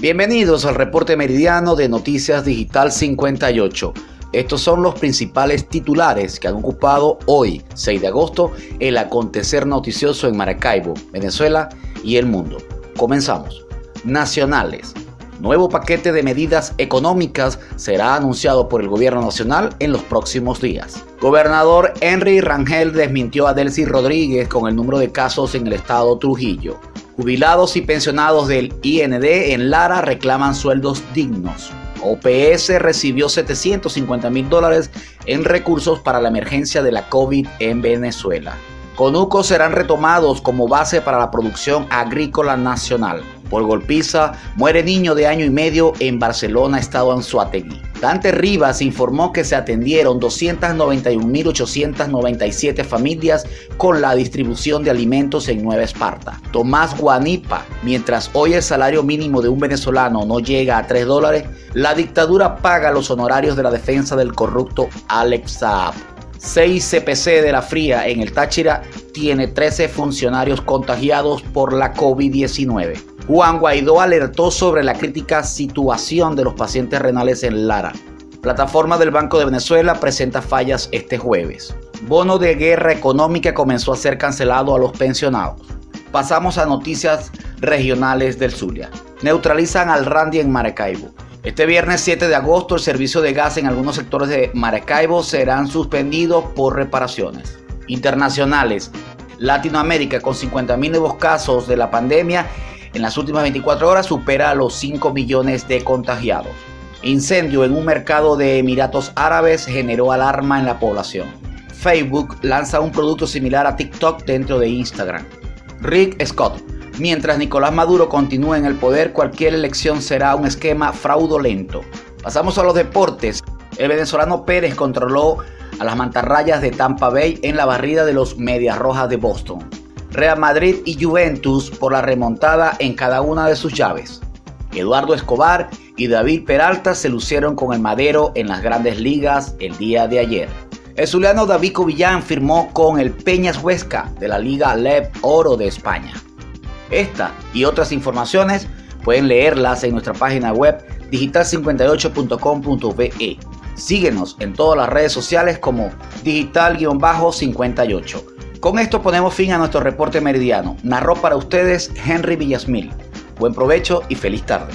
Bienvenidos al reporte meridiano de Noticias Digital 58. Estos son los principales titulares que han ocupado hoy, 6 de agosto, el acontecer noticioso en Maracaibo, Venezuela y el mundo. Comenzamos. Nacionales. Nuevo paquete de medidas económicas será anunciado por el gobierno nacional en los próximos días. Gobernador Henry Rangel desmintió a Delcy Rodríguez con el número de casos en el estado Trujillo. Jubilados y pensionados del IND en Lara reclaman sueldos dignos. OPS recibió 750 mil dólares en recursos para la emergencia de la COVID en Venezuela. Conucos serán retomados como base para la producción agrícola nacional. Por golpiza, muere niño de año y medio en Barcelona, estado Anzuategui. Dante Rivas informó que se atendieron 291.897 familias con la distribución de alimentos en Nueva Esparta. Tomás Guanipa, mientras hoy el salario mínimo de un venezolano no llega a 3 dólares, la dictadura paga los honorarios de la defensa del corrupto Alex Saab. 6 CPC de la Fría en el Táchira tiene 13 funcionarios contagiados por la COVID-19. Juan Guaidó alertó sobre la crítica situación de los pacientes renales en Lara. Plataforma del Banco de Venezuela presenta fallas este jueves. Bono de guerra económica comenzó a ser cancelado a los pensionados. Pasamos a noticias regionales del Zulia. Neutralizan al Randy en Maracaibo. Este viernes 7 de agosto el servicio de gas en algunos sectores de Maracaibo serán suspendidos por reparaciones. Internacionales. Latinoamérica con 50.000 nuevos casos de la pandemia en las últimas 24 horas supera los 5 millones de contagiados. Incendio en un mercado de Emiratos Árabes generó alarma en la población. Facebook lanza un producto similar a TikTok dentro de Instagram. Rick Scott Mientras Nicolás Maduro continúe en el poder, cualquier elección será un esquema fraudulento. Pasamos a los deportes. El venezolano Pérez controló a las mantarrayas de Tampa Bay en la barrida de los Medias Rojas de Boston. Real Madrid y Juventus por la remontada en cada una de sus llaves. Eduardo Escobar y David Peralta se lucieron con el Madero en las grandes ligas el día de ayer. El zuliano David Villán firmó con el Peñas Huesca de la Liga LEV Oro de España. Esta y otras informaciones pueden leerlas en nuestra página web digital58.com.be. Síguenos en todas las redes sociales como digital-58. Con esto ponemos fin a nuestro reporte meridiano. Narró para ustedes Henry Villasmil. Buen provecho y feliz tarde.